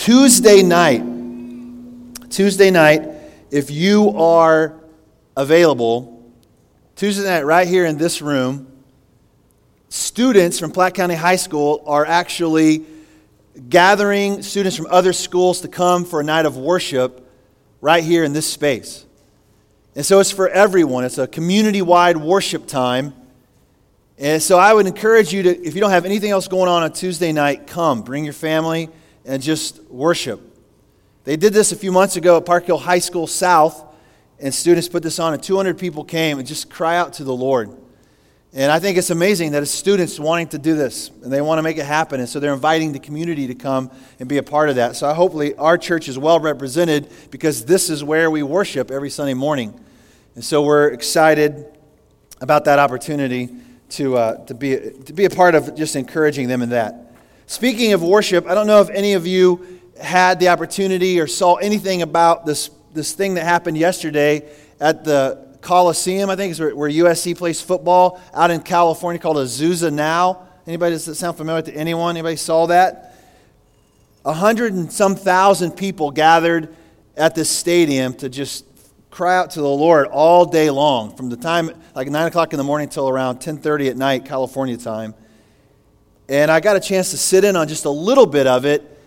Tuesday night, Tuesday night, if you are available, Tuesday night, right here in this room, students from Platte County High School are actually gathering students from other schools to come for a night of worship right here in this space. And so it's for everyone. It's a community wide worship time. And so I would encourage you to, if you don't have anything else going on on Tuesday night, come. Bring your family and just worship. They did this a few months ago at Park Hill High School South, and students put this on, and 200 people came and just cry out to the Lord. And I think it's amazing that it's students wanting to do this, and they want to make it happen. And so they're inviting the community to come and be a part of that. So hopefully our church is well represented because this is where we worship every Sunday morning. And so we're excited about that opportunity to, uh, to, be, to be a part of just encouraging them in that. Speaking of worship, I don't know if any of you had the opportunity or saw anything about this, this thing that happened yesterday at the Coliseum, I think is where, where USC plays football out in California called Azusa Now. Anybody, does that sound familiar to anyone? Anybody saw that? A hundred and some thousand people gathered at this stadium to just cry out to the Lord all day long, from the time like nine o'clock in the morning till around ten thirty at night, California time. And I got a chance to sit in on just a little bit of it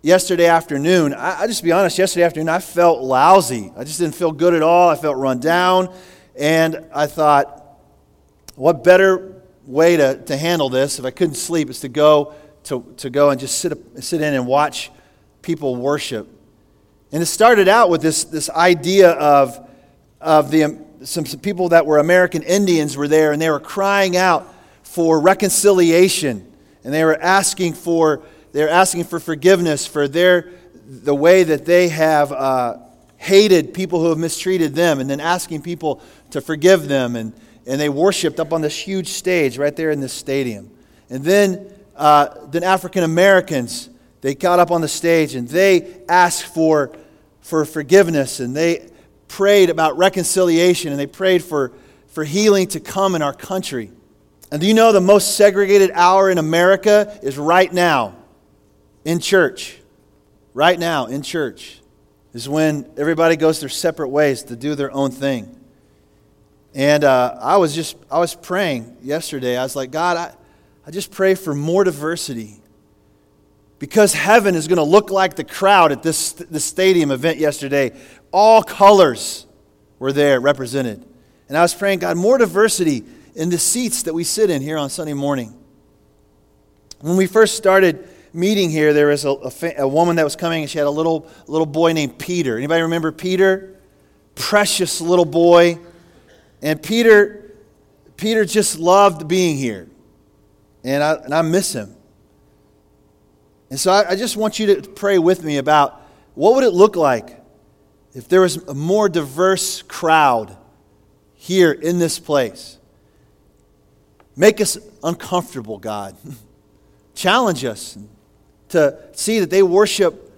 yesterday afternoon, I, I just be honest, yesterday afternoon, I felt lousy. I just didn't feel good at all. I felt run down. And I thought, what better way to, to handle this if I couldn't sleep is to go to, to go and just sit, sit in and watch people worship. And it started out with this, this idea of, of the, um, some, some people that were American Indians were there and they were crying out for reconciliation and they were asking for they're asking for forgiveness for their, the way that they have uh, hated people who have mistreated them, and then asking people to forgive them. And, and they worshiped up on this huge stage right there in this stadium. And then, uh, then African Americans, they got up on the stage and they asked for, for forgiveness and they prayed about reconciliation and they prayed for, for healing to come in our country. And do you know the most segregated hour in America is right now? in church, right now in church, is when everybody goes their separate ways to do their own thing. And uh, I was just, I was praying yesterday. I was like, God, I, I just pray for more diversity. Because heaven is going to look like the crowd at this, this stadium event yesterday. All colors were there represented. And I was praying, God, more diversity in the seats that we sit in here on Sunday morning. When we first started meeting here, there was a, a, a, woman that was coming, and she had a little, little boy named Peter. Anybody remember Peter? Precious little boy. And Peter, Peter just loved being here. And I, and I miss him. And so I, I just want you to pray with me about what would it look like if there was a more diverse crowd here in this place. Make us uncomfortable, God. Challenge us to see that they worship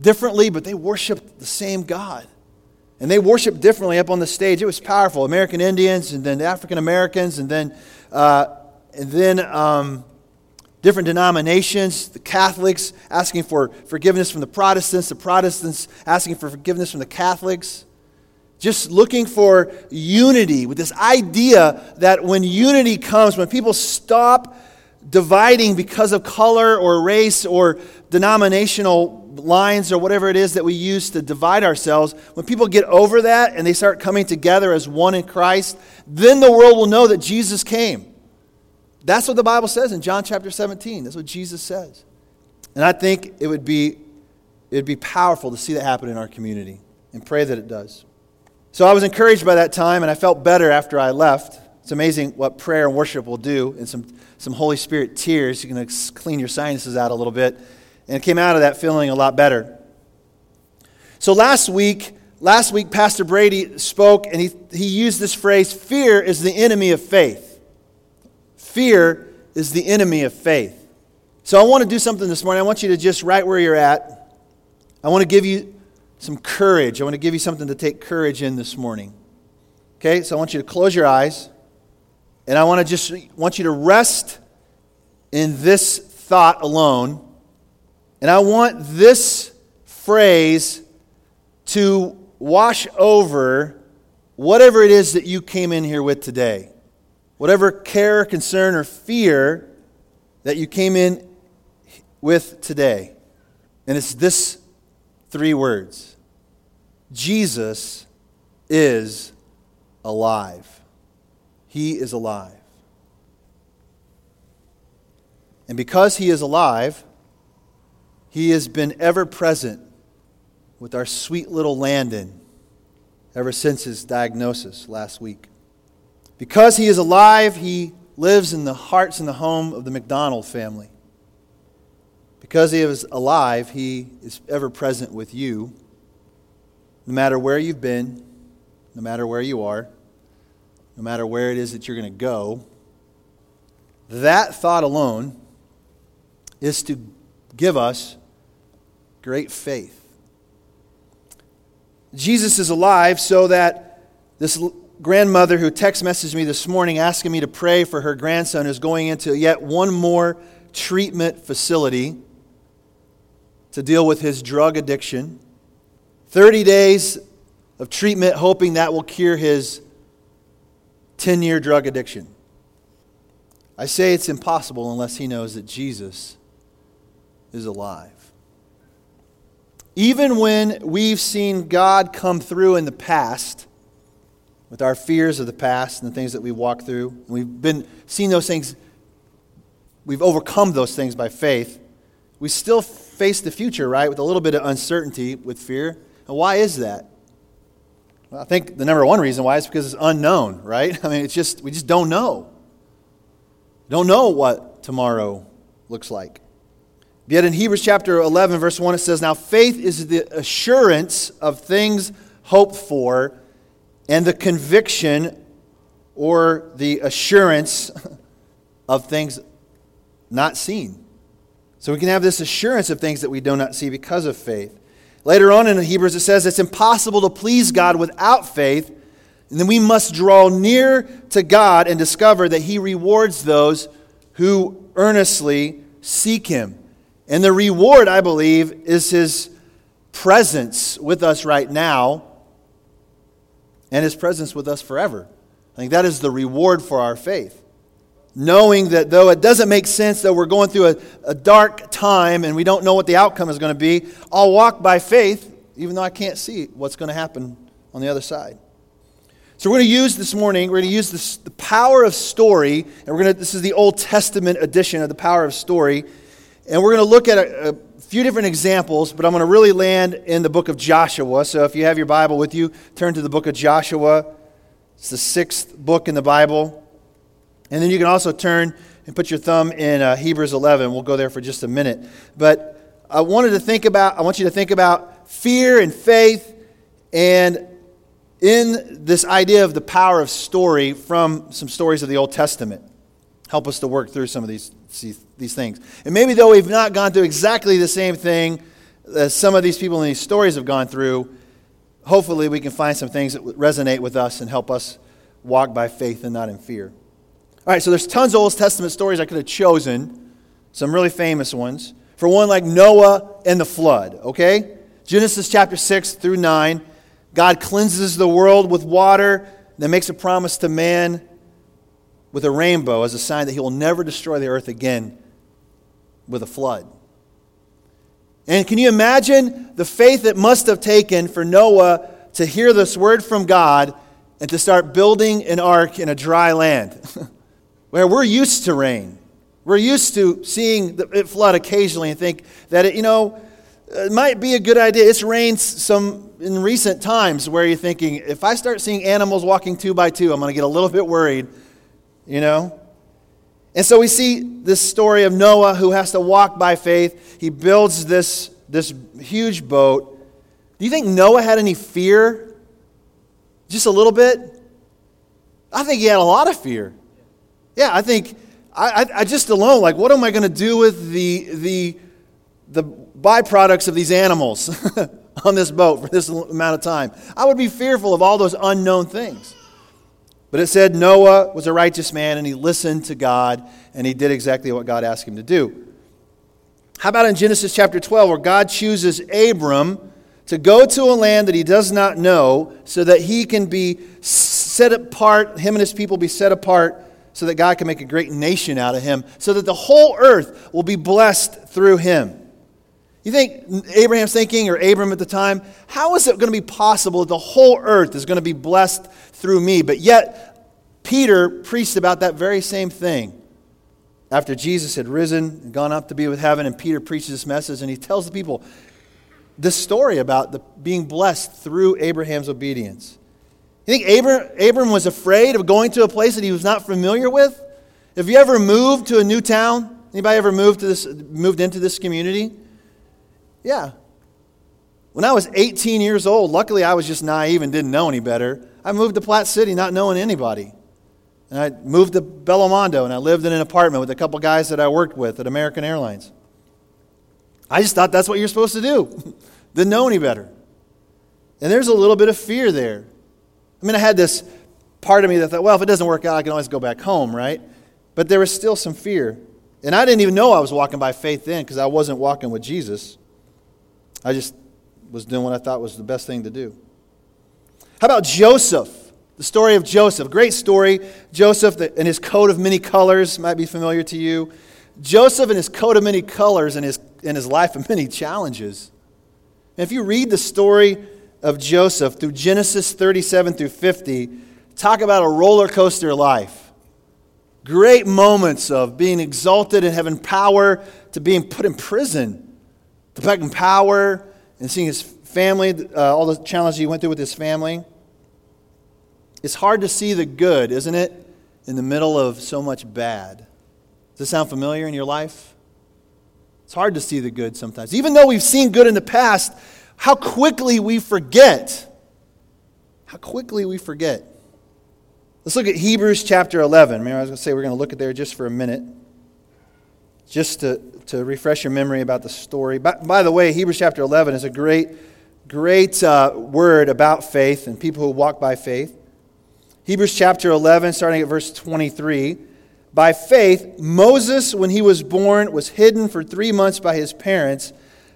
differently, but they worship the same God. And they worship differently up on the stage. It was powerful. American Indians, and then African Americans, and then, uh, and then um, different denominations. The Catholics asking for forgiveness from the Protestants, the Protestants asking for forgiveness from the Catholics. Just looking for unity with this idea that when unity comes, when people stop dividing because of color or race or denominational lines or whatever it is that we use to divide ourselves, when people get over that and they start coming together as one in Christ, then the world will know that Jesus came. That's what the Bible says in John chapter 17. That's what Jesus says. And I think it would be it would be powerful to see that happen in our community and pray that it does. So I was encouraged by that time and I felt better after I left. It's amazing what prayer and worship will do and some some Holy Spirit tears. You can clean your sinuses out a little bit. And came out of that feeling a lot better. So last week, last week, Pastor Brady spoke and he, he used this phrase fear is the enemy of faith. Fear is the enemy of faith. So I want to do something this morning. I want you to just right where you're at. I want to give you some courage. I want to give you something to take courage in this morning. Okay, so I want you to close your eyes. And I want to just want you to rest in this thought alone And I want this phrase to wash over whatever it is that you came in here with today. Whatever care, concern, or fear that you came in with today. And it's this three words Jesus is alive. He is alive. And because He is alive, He has been ever present with our sweet little Landon ever since his diagnosis last week. Because He is alive, He lives in the hearts and the home of the McDonald family. Because He is alive, He is ever present with you, no matter where you've been, no matter where you are, no matter where it is that you're going to go. That thought alone is to give us great faith. Jesus is alive so that this grandmother who text messaged me this morning asking me to pray for her grandson is going into yet one more treatment facility to deal with his drug addiction. 30 days of treatment, hoping that will cure his 10 year drug addiction. I say it's impossible unless he knows that Jesus is alive. Even when we've seen God come through in the past, with our fears of the past and the things that we walk through, we've been seeing those things, we've overcome those things by faith, we still face the future, right, with a little bit of uncertainty with fear. And why is that? Well, I think the number one reason why is because it's unknown, right? I mean, it's just, we just don't know. Don't know what tomorrow looks like. Yet in Hebrews chapter 11, verse 1, it says, Now faith is the assurance of things hoped for and the conviction or the assurance of things not seen. So we can have this assurance of things that we do not see because of faith. Later on in Hebrews, it says it's impossible to please God without faith. And then we must draw near to God and discover that He rewards those who earnestly seek Him. And the reward, I believe, is His presence with us right now and His presence with us forever. I think that is the reward for our faith. Knowing that though it doesn't make sense, that we're going through a, a dark time and we don't know what the outcome is going to be, I'll walk by faith, even though I can't see what's going to happen on the other side. So we're going to use this morning, we're going to use this, the power of story, and we're going to, this is the Old Testament edition of the power of story, and we're going to look at a, a few different examples, but I'm going to really land in the book of Joshua. So if you have your Bible with you, turn to the book of Joshua. It's the sixth book in the Bible. And then you can also turn and put your thumb in uh, Hebrews 11. We'll go there for just a minute. But I wanted to think about, I want you to think about fear and faith and in this idea of the power of story from some stories of the Old Testament. Help us to work through some of these these things. And maybe though we've not gone through exactly the same thing as some of these people in these stories have gone through, hopefully we can find some things that resonate with us and help us walk by faith and not in fear. All right, so there's tons of Old Testament stories I could have chosen, some really famous ones. For one, like Noah and the flood, okay? Genesis chapter 6 through 9. God cleanses the world with water, then makes a promise to man with a rainbow as a sign that he will never destroy the earth again with a flood. And can you imagine the faith it must have taken for Noah to hear this word from God and to start building an ark in a dry land where we're used to rain? We're used to seeing it flood occasionally and think that it, you know, it might be a good idea. It's rained some in recent times where you're thinking, if I start seeing animals walking two by two, I'm going to get a little bit worried you know? And so we see this story of Noah who has to walk by faith. He builds this, this huge boat. Do you think Noah had any fear? Just a little bit? I think he had a lot of fear. Yeah, I think, I, I, I just alone, like, what am I going to do with the, the, the byproducts of these animals on this boat for this amount of time? I would be fearful of all those unknown things. But it said Noah was a righteous man and he listened to God and he did exactly what God asked him to do. How about in Genesis chapter 12, where God chooses Abram to go to a land that he does not know so that he can be set apart, him and his people be set apart so that God can make a great nation out of him, so that the whole earth will be blessed through him. You think Abraham's thinking, or Abram at the time, how is it going to be possible that the whole earth is going to be blessed through me? But yet, Peter preached about that very same thing after Jesus had risen and gone up to be with heaven, and Peter preaches this message, and he tells the people this story about the, being blessed through Abraham's obedience. You think Abram, Abram was afraid of going to a place that he was not familiar with? Have you ever moved to a new town? Anybody ever moved, to this, moved into this community? Yeah. When I was 18 years old, luckily I was just naive and didn't know any better. I moved to Platte City not knowing anybody. And I moved to Bellomondo and I lived in an apartment with a couple guys that I worked with at American Airlines. I just thought that's what you're supposed to do. Didn't know any better. And there's a little bit of fear there. I mean, I had this part of me that thought, well, if it doesn't work out, I can always go back home, right? But there was still some fear. And I didn't even know I was walking by faith then because I wasn't walking with Jesus. I just was doing what I thought was the best thing to do. How about Joseph? The story of Joseph. Great story. Joseph and his coat of many colors might be familiar to you. Joseph and his coat of many colors and his, and his life of many challenges. And if you read the story of Joseph through Genesis 37 through 50, talk about a roller coaster life. Great moments of being exalted and having power to being put in prison, to back in power and seeing his family, uh, all the challenges he went through with his family. It's hard to see the good, isn't it, in the middle of so much bad. Does this sound familiar in your life? It's hard to see the good sometimes. Even though we've seen good in the past, how quickly we forget. How quickly we forget. Let's look at Hebrews chapter 11. Remember, I was going to say we're going to look at there just for a minute, just to, to refresh your memory about the story. By, by the way, Hebrews chapter 11 is a great, great uh, word about faith and people who walk by faith. Hebrews chapter 11, starting at verse 23. By faith, Moses, when he was born, was hidden for three months by his parents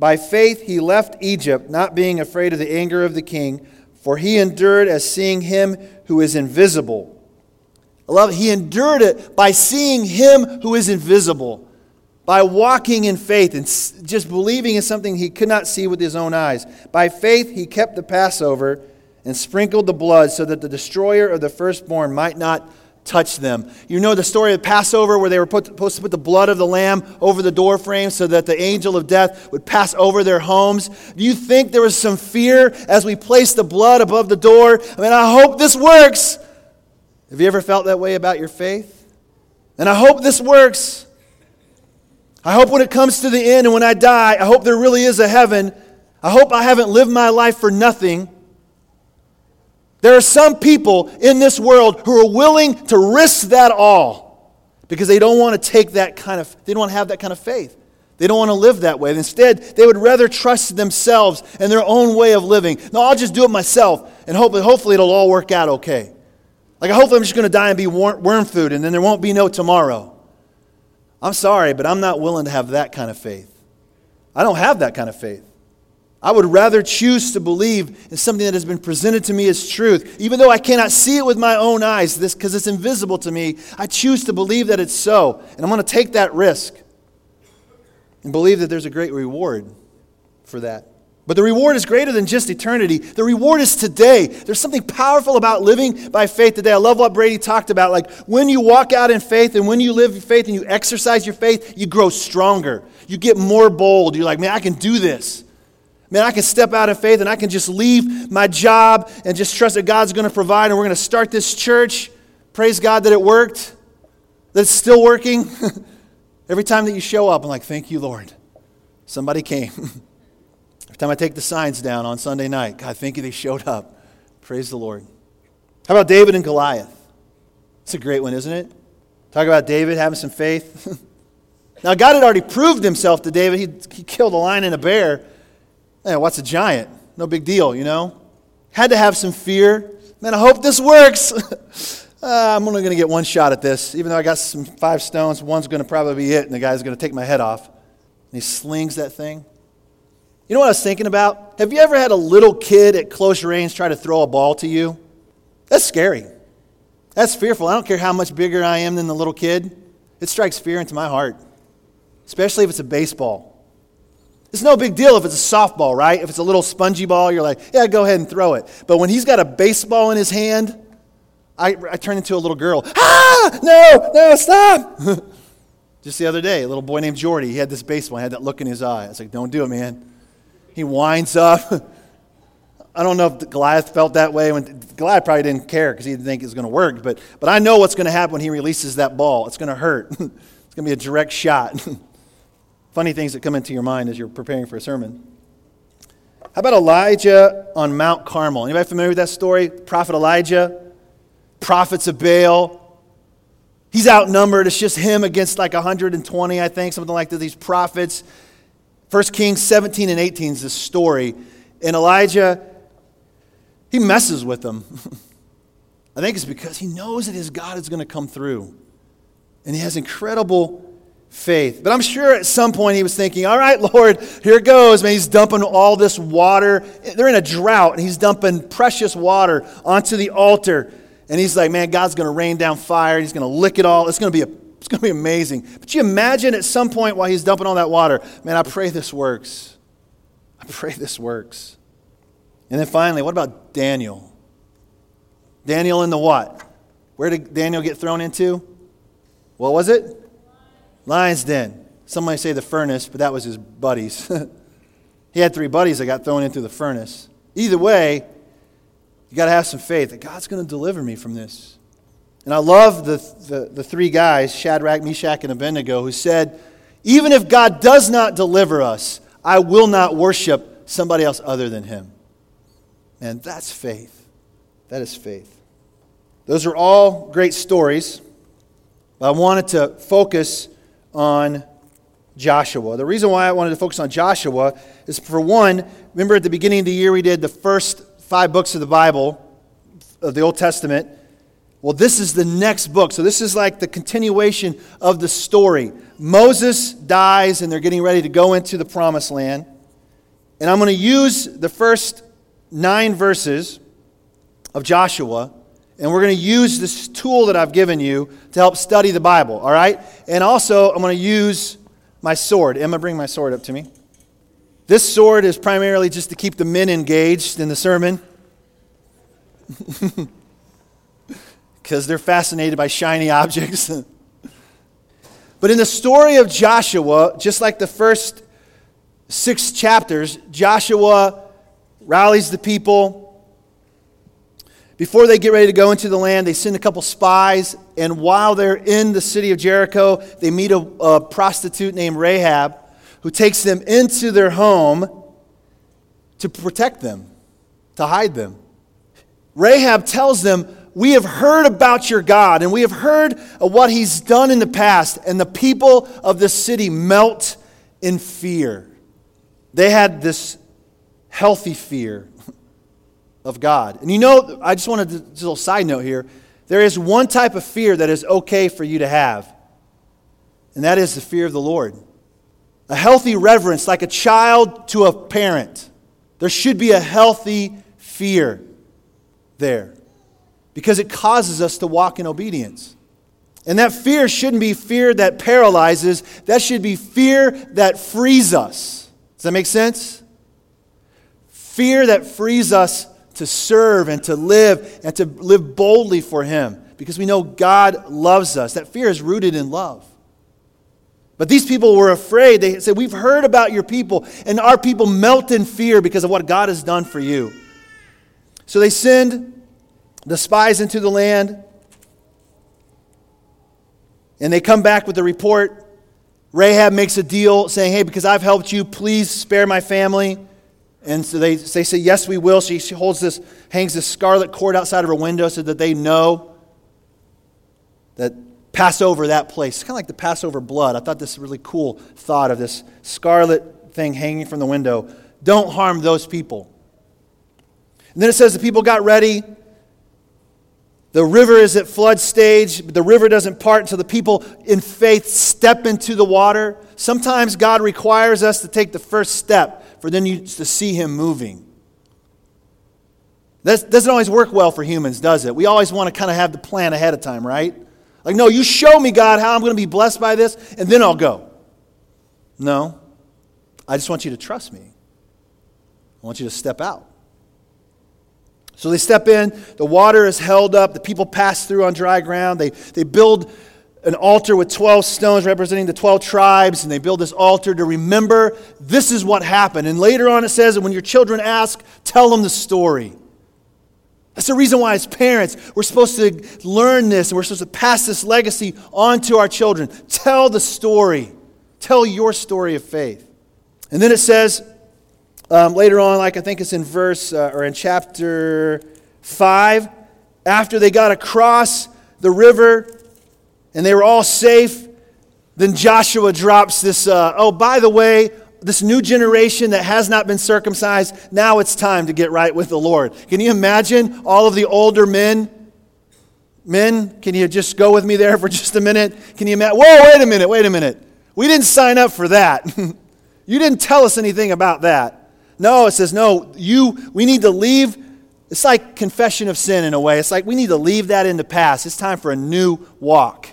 By faith he left Egypt, not being afraid of the anger of the king, for he endured as seeing him who is invisible. I love. He endured it by seeing him who is invisible, by walking in faith and just believing in something he could not see with his own eyes. By faith he kept the Passover and sprinkled the blood so that the destroyer of the firstborn might not touch them. You know the story of Passover where they were put, supposed to put the blood of the lamb over the doorframe so that the angel of death would pass over their homes. Do you think there was some fear as we placed the blood above the door? I mean, I hope this works. Have you ever felt that way about your faith? And I hope this works. I hope when it comes to the end and when I die, I hope there really is a heaven. I hope I haven't lived my life for nothing. There are some people in this world who are willing to risk that all because they don't want to take that kind of, they don't want to have that kind of faith. They don't want to live that way. Instead, they would rather trust themselves and their own way of living. No, I'll just do it myself and hopefully, hopefully it'll all work out okay. Like, hopefully I'm just going to die and be worm food and then there won't be no tomorrow. I'm sorry, but I'm not willing to have that kind of faith. I don't have that kind of faith. I would rather choose to believe in something that has been presented to me as truth. Even though I cannot see it with my own eyes, this because it's invisible to me, I choose to believe that it's so. And I'm going to take that risk and believe that there's a great reward for that. But the reward is greater than just eternity. The reward is today. There's something powerful about living by faith today. I love what Brady talked about. Like when you walk out in faith and when you live faith and you exercise your faith, you grow stronger. You get more bold. You're like, man, I can do this. Man, I can step out in faith and I can just leave my job and just trust that God's going to provide and we're going to start this church. Praise God that it worked, that it's still working. Every time that you show up, I'm like, thank you, Lord. Somebody came. Every time I take the signs down on Sunday night, God, thank you they showed up. Praise the Lord. How about David and Goliath? It's a great one, isn't it? Talk about David having some faith. now, God had already proved himself to David. He, he killed a lion and a bear. Man, what's a giant? No big deal, you know? Had to have some fear. Man, I hope this works. uh, I'm only going to get one shot at this. Even though I got some five stones, one's going to probably be it, and the guy's going to take my head off. And he slings that thing. You know what I was thinking about? Have you ever had a little kid at close range try to throw a ball to you? That's scary. That's fearful. I don't care how much bigger I am than the little kid. It strikes fear into my heart, especially if it's a baseball. It's no big deal if it's a softball, right? If it's a little spongy ball, you're like, yeah, go ahead and throw it. But when he's got a baseball in his hand, I, I turn into a little girl. Ah, no, no, stop. Just the other day, a little boy named Jordy, he had this baseball, he had that look in his eye. I was like, don't do it, man. He winds up. I don't know if Goliath felt that way. When Goliath probably didn't care because he didn't think it was going to work. But, but I know what's going to happen when he releases that ball. It's going to hurt. it's going to be a direct shot. Funny things that come into your mind as you're preparing for a sermon. How about Elijah on Mount Carmel? Anybody familiar with that story? Prophet Elijah, prophets of Baal. He's outnumbered. It's just him against like 120, I think, something like that. These prophets. 1 Kings 17 and 18 is this story. And Elijah, he messes with them. I think it's because he knows that his God is going to come through. And he has incredible faith. But I'm sure at some point he was thinking, all right, Lord, here it goes. Man, he's dumping all this water. They're in a drought, and he's dumping precious water onto the altar. And he's like, man, God's going to rain down fire. He's going to lick it all. It's going to be a, it's going to be amazing. But you imagine at some point while he's dumping all that water, man, I pray this works. I pray this works. And then finally, what about Daniel? Daniel in the what? Where did Daniel get thrown into? What was it? Lion's den. Some might say the furnace, but that was his buddies. he had three buddies that got thrown into the furnace. Either way, you got to have some faith that God's going to deliver me from this. And I love the, the, the, three guys, Shadrach, Meshach, and Abednego, who said, Even if God does not deliver us, I will not worship somebody else other than him. And that's faith. That is faith. Those are all great stories. But I wanted to focus on Joshua. The reason why I wanted to focus on Joshua is for one, remember at the beginning of the year we did the first five books of the Bible, of the Old Testament. Well, this is the next book. So this is like the continuation of the story. Moses dies and they're getting ready to go into the promised land. And I'm going to use the first nine verses of Joshua and we're going to use this tool that I've given you to help study the Bible, all right? And also, I'm going to use my sword. Emma, bring my sword up to me. This sword is primarily just to keep the men engaged in the sermon because they're fascinated by shiny objects. but in the story of Joshua, just like the first six chapters, Joshua rallies the people before they get ready to go into the land, they send a couple spies, and while they're in the city of Jericho, they meet a, a prostitute named Rahab who takes them into their home to protect them, to hide them. Rahab tells them, We have heard about your God, and we have heard what he's done in the past, and the people of this city melt in fear. They had this healthy fear of God. And you know, I just wanted to, just a little side note here. There is one type of fear that is okay for you to have, and that is the fear of the Lord. A healthy reverence, like a child to a parent. There should be a healthy fear there because it causes us to walk in obedience. And that fear shouldn't be fear that paralyzes, that should be fear that frees us. Does that make sense? Fear that frees us to serve and to live and to live boldly for Him because we know God loves us. That fear is rooted in love. But these people were afraid. They said, We've heard about your people, and our people melt in fear because of what God has done for you. So they send the spies into the land, and they come back with a report. Rahab makes a deal saying, Hey, because I've helped you, please spare my family. And so they, they say, Yes, we will. She, she holds this, hangs this scarlet cord outside of her window so that they know that pass over that place. It's kind of like the Passover blood. I thought this really cool thought of this scarlet thing hanging from the window. Don't harm those people. And then it says the people got ready. The river is at flood stage. The river doesn't part until the people in faith step into the water. Sometimes God requires us to take the first step for then you to see Him moving. That doesn't always work well for humans, does it? We always want to kind of have the plan ahead of time, right? Like, no, you show me, God, how I'm going to be blessed by this, and then I'll go. No. I just want you to trust me. I want you to step out. So they step in, the water is held up, the people pass through on dry ground. They, they build an altar with 12 stones representing the 12 tribes, and they build this altar to remember this is what happened. And later on it says that when your children ask, tell them the story. That's the reason why, as parents, we're supposed to learn this and we're supposed to pass this legacy on to our children. Tell the story, tell your story of faith. And then it says um, later on, like I think it's in verse uh, or in chapter 5, after they got across the river and they were all safe, then Joshua drops this, uh, oh, by the way, this new generation that has not been circumcised, now it's time to get right with the Lord. Can you imagine all of the older men? Men, can you just go with me there for just a minute? Can you imagine? Whoa, wait a minute, wait a minute. We didn't sign up for that. you didn't tell us anything about that. No, it says, no, you, we need to leave. It's like confession of sin in a way. It's like we need to leave that in the past. It's time for a new walk.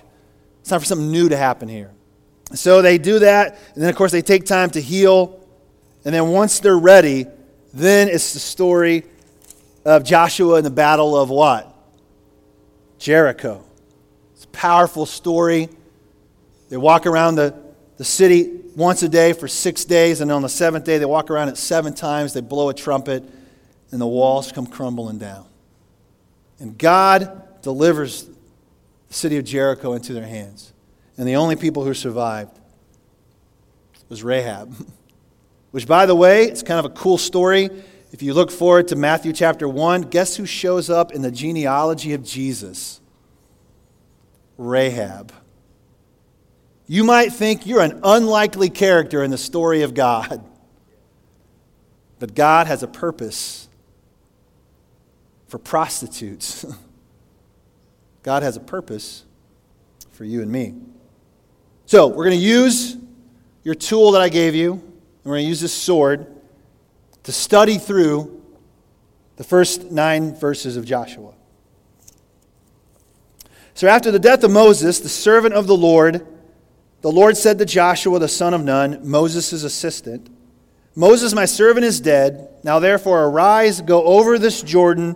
It's time for something new to happen here. So they do that, and then, of course, they take time to heal. And then once they're ready, then it's the story of Joshua and the battle of what? Jericho. It's a powerful story. They walk around the, the city once a day for six days, and on the seventh day, they walk around it seven times. They blow a trumpet, and the walls come crumbling down. And God delivers the city of Jericho into their hands. And the only people who survived was Rahab. Which, by the way, it's kind of a cool story. If you look forward to Matthew chapter 1, guess who shows up in the genealogy of Jesus? Rahab. You might think you're an unlikely character in the story of God, but God has a purpose for prostitutes. God has a purpose for you and me. So, we're going to use your tool that I gave you, and we're going to use this sword to study through the first nine verses of Joshua. So, after the death of Moses, the servant of the Lord, the Lord said to Joshua, the son of Nun, Moses' assistant, Moses, my servant, is dead. Now, therefore, arise, go over this Jordan,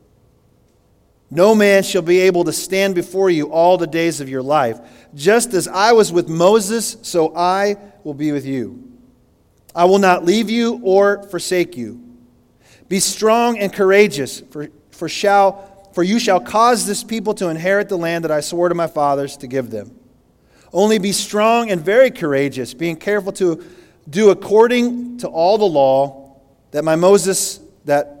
No man shall be able to stand before you all the days of your life. Just as I was with Moses, so I will be with you. I will not leave you or forsake you. Be strong and courageous, for, for, shall, for you shall cause this people to inherit the land that I swore to my fathers to give them. Only be strong and very courageous, being careful to do according to all the law that my Moses that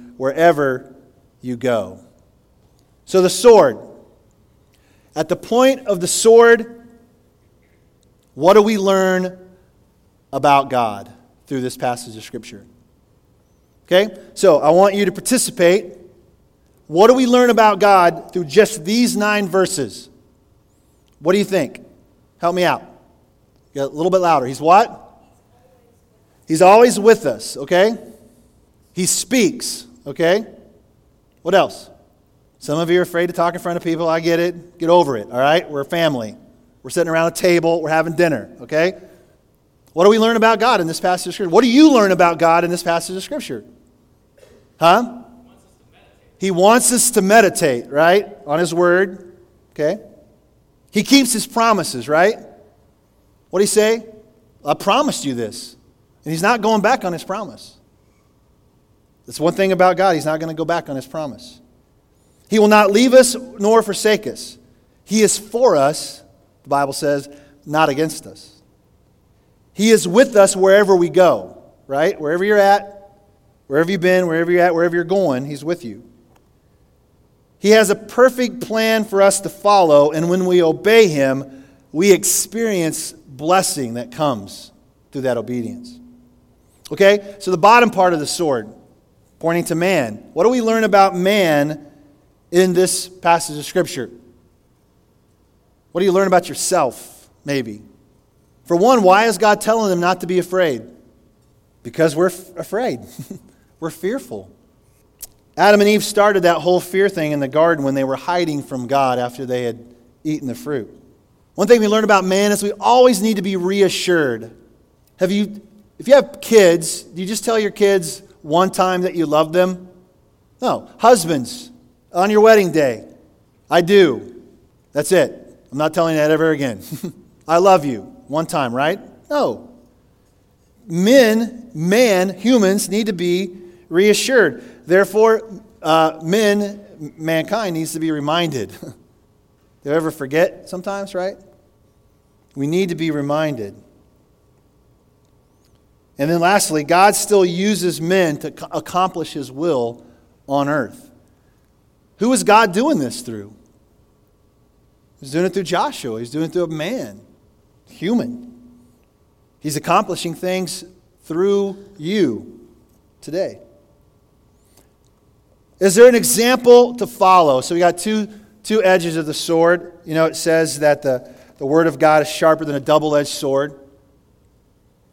wherever you go. So the sword. At the point of the sword, what do we learn about God through this passage of Scripture? Okay? So I want you to participate. What do we learn about God through just these nine verses? What do you think? Help me out. Get a little bit louder. He's what? He's always with us, okay? He speaks, okay? What else? Some of you are afraid to talk in front of people. I get it. Get over it, all right? We're a family. We're sitting around a table. We're having dinner, okay? What do we learn about God in this passage of Scripture? What do you learn about God in this passage of Scripture? Huh? He wants us to meditate, right? On His Word, okay? He keeps His promises, right? What did He say? I promised you this. And He's not going back on His promise. That's one thing about God. He's not going to go back on His promise. He will not leave us nor forsake us. He is for us, the Bible says, not against us. He is with us wherever we go, right? Wherever you're at, wherever you've been, wherever you're at, wherever you're going, He's with you. He has a perfect plan for us to follow, and when we obey Him, we experience blessing that comes through that obedience. Okay? So the bottom part of the sword, pointing to man. What do we learn about man in this passage of Scripture? What do you learn about yourself, maybe? For one, why is God telling them not to be afraid? Because we're f- afraid. we're fearful. Adam and Eve started that whole fear thing in the garden when they were hiding from God after they had eaten the fruit. One thing we learn about man is we always need to be reassured. Have you, if you have kids, do you just tell your kids one time that you love them? No. Husbands, on your wedding day, I do. That's it. I'm not telling that ever again. I love you. One time, right? No. Men, man, humans need to be reassured. Therefore, uh, men, mankind needs to be reminded. Do you ever forget sometimes, right? We need to be reminded. And then lastly, God still uses men to accomplish his will on earth. Who is God doing this through? He's doing it through Joshua. He's doing it through a man, human. He's accomplishing things through you today. Is there an example to follow? So we got two, two edges of the sword. You know, it says that the, the word of God is sharper than a double edged sword.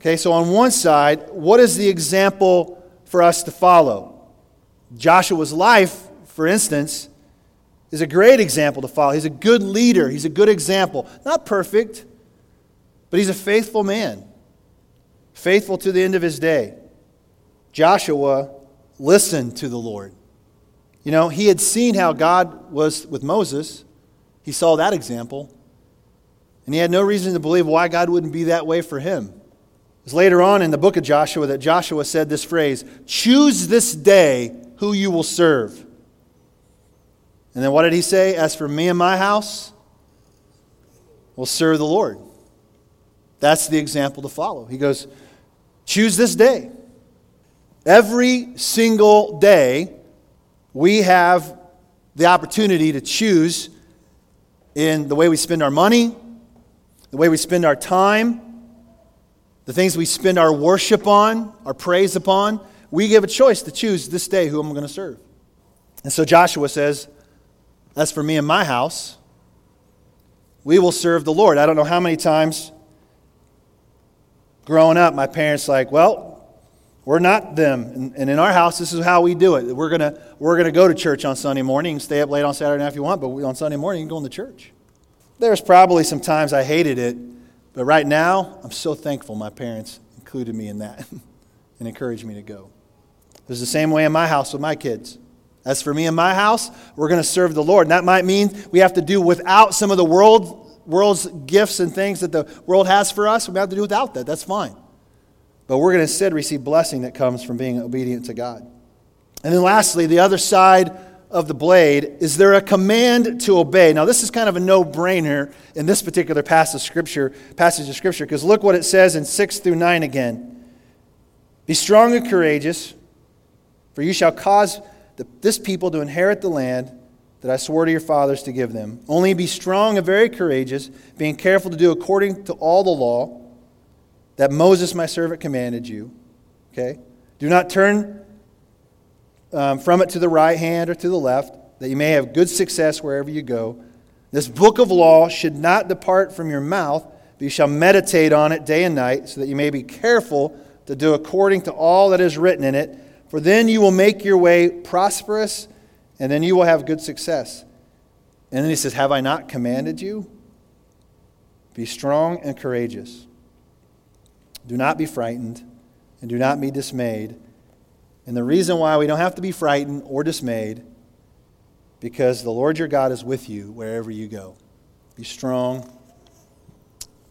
Okay, so on one side, what is the example for us to follow? Joshua's life, for instance, is a great example to follow. He's a good leader, he's a good example. Not perfect, but he's a faithful man, faithful to the end of his day. Joshua listened to the Lord. You know, he had seen how God was with Moses, he saw that example, and he had no reason to believe why God wouldn't be that way for him. Was later on in the book of Joshua that Joshua said this phrase Choose this day who you will serve. And then what did he say? As for me and my house, we'll serve the Lord. That's the example to follow. He goes, Choose this day. Every single day, we have the opportunity to choose in the way we spend our money, the way we spend our time, the things we spend our worship on, our praise upon. We give a choice to choose this day who I'm going to serve. And so Joshua says, as for me and my house, we will serve the Lord. I don't know how many times growing up, my parents like, well, we're not them. And, in our house, this is how we do it. We're going we're gonna go to church on Sunday morning. stay up late on Saturday night if you want, but on Sunday morning, you can go the church. There's probably some times I hated it, but right now, I'm so thankful my parents included me in that and encouraged me to go. There's the same way in my house with my kids. As for me and my house, we're going to serve the Lord. And that might mean we have to do without some of the world, world's gifts and things that the world has for us. We have to do without that. That's fine. But we're going to instead receive blessing that comes from being obedient to God. And then lastly, the other side of the blade is there a command to obey. Now, this is kind of a no-brainer in this particular passage of scripture, passage of scripture, because look what it says in 6 through 9 again. Be strong and courageous, for you shall cause the, this people to inherit the land that I swore to your fathers to give them. Only be strong and very courageous, being careful to do according to all the law that Moses my servant commanded you. Okay? Do not turn um, from it to the right hand or to the left, that you may have good success wherever you go. This book of law should not depart from your mouth, but you shall meditate on it day and night, so that you may be careful to do according to all that is written in it. For then you will make your way prosperous, and then you will have good success. And then he says, Have I not commanded you? Be strong and courageous. Do not be frightened, and do not be dismayed. And the reason why we don't have to be frightened or dismayed, because the Lord your God is with you wherever you go. Be strong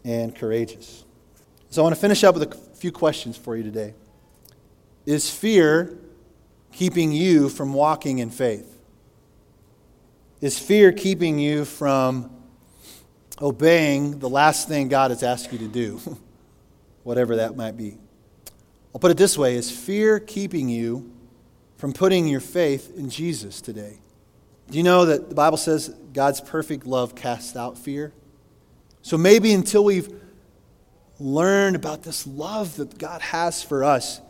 and courageous. So I want to finish up with a few questions for you today. Is fear keeping you from walking in faith? Is fear keeping you from obeying the last thing God has asked you to do, whatever that might be? I'll put it this way Is fear keeping you from putting your faith in Jesus today? Do you know that the Bible says God's perfect love casts out fear? So maybe until we've learned about this love that God has for us,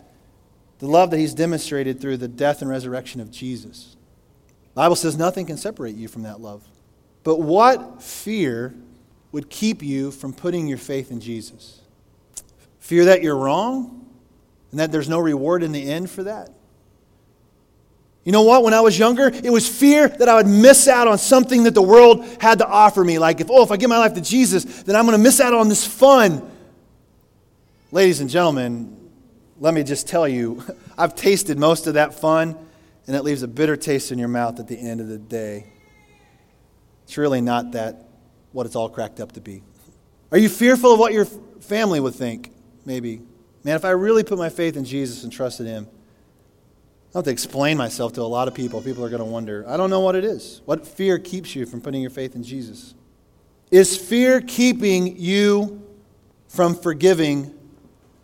the love that He's demonstrated through the death and resurrection of Jesus. The Bible says nothing can separate you from that love. But what fear would keep you from putting your faith in Jesus? Fear that you're wrong? And that there's no reward in the end for that. You know what? When I was younger, it was fear that I would miss out on something that the world had to offer me. Like, if, oh, if I give my life to Jesus, then I'm going to miss out on this fun. Ladies and gentlemen, let me just tell you, I've tasted most of that fun, and it leaves a bitter taste in your mouth at the end of the day. It's really not that what it's all cracked up to be. Are you fearful of what your family would think? Maybe. Man, if I really put my faith in Jesus and trusted Him, I don't have to explain myself to a lot of people. People are going to wonder, I don't know what it is. What fear keeps you from putting your faith in Jesus? Is fear keeping you from forgiving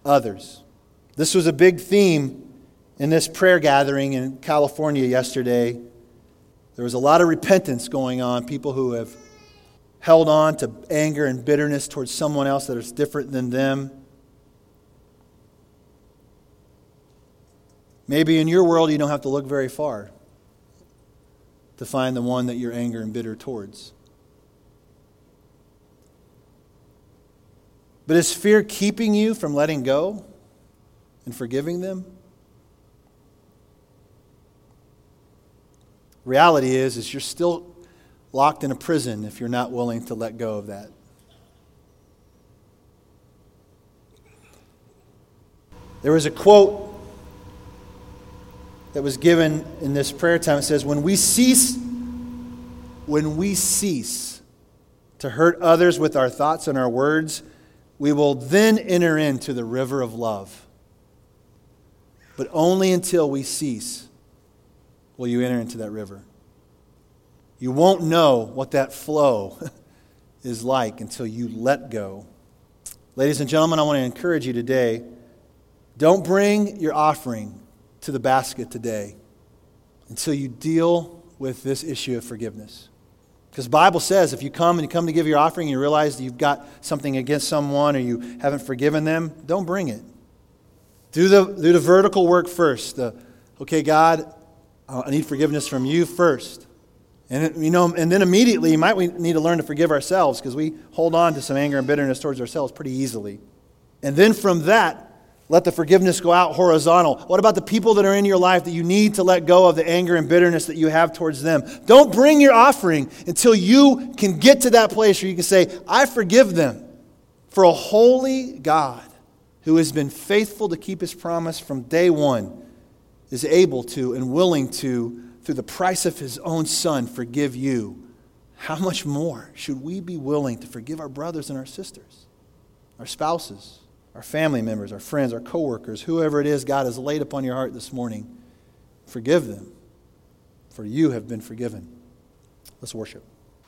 others? This was a big theme in this prayer gathering in California yesterday. There was a lot of repentance going on, people who have held on to anger and bitterness towards someone else that is different than them. Maybe in your world, you don't have to look very far to find the one that you're angry and bitter towards. But is fear keeping you from letting go and forgiving them? Reality is, is you're still locked in a prison if you're not willing to let go of that. There was a quote that was given in this prayer time. It says, When we cease, when we cease to hurt others with our thoughts and our words, we will then enter into the river of love. But only until we cease will you enter into that river. You won't know what that flow is like until you let go. Ladies and gentlemen, I want to encourage you today don't bring your offering to the basket today until you deal with this issue of forgiveness. Because Bible says if you come and you come to give your offering and you realize that you've got something against someone or you haven't forgiven them, don't bring it. Do the, do the vertical work first. The, okay, God, I need forgiveness from you first. And, you know, and then immediately might we need to learn to forgive ourselves because we hold on to some anger and bitterness towards ourselves pretty easily. And then from that, let the forgiveness go out horizontal. What about the people that are in your life that you need to let go of the anger and bitterness that you have towards them? Don't bring your offering until you can get to that place where you can say, I forgive them. For a holy God who has been faithful to keep his promise from day one is able to and willing to, through the price of his own son, forgive you. How much more should we be willing to forgive our brothers and our sisters, our spouses? Our family members, our friends, our coworkers, whoever it is God has laid upon your heart this morning, forgive them, for you have been forgiven. Let's worship.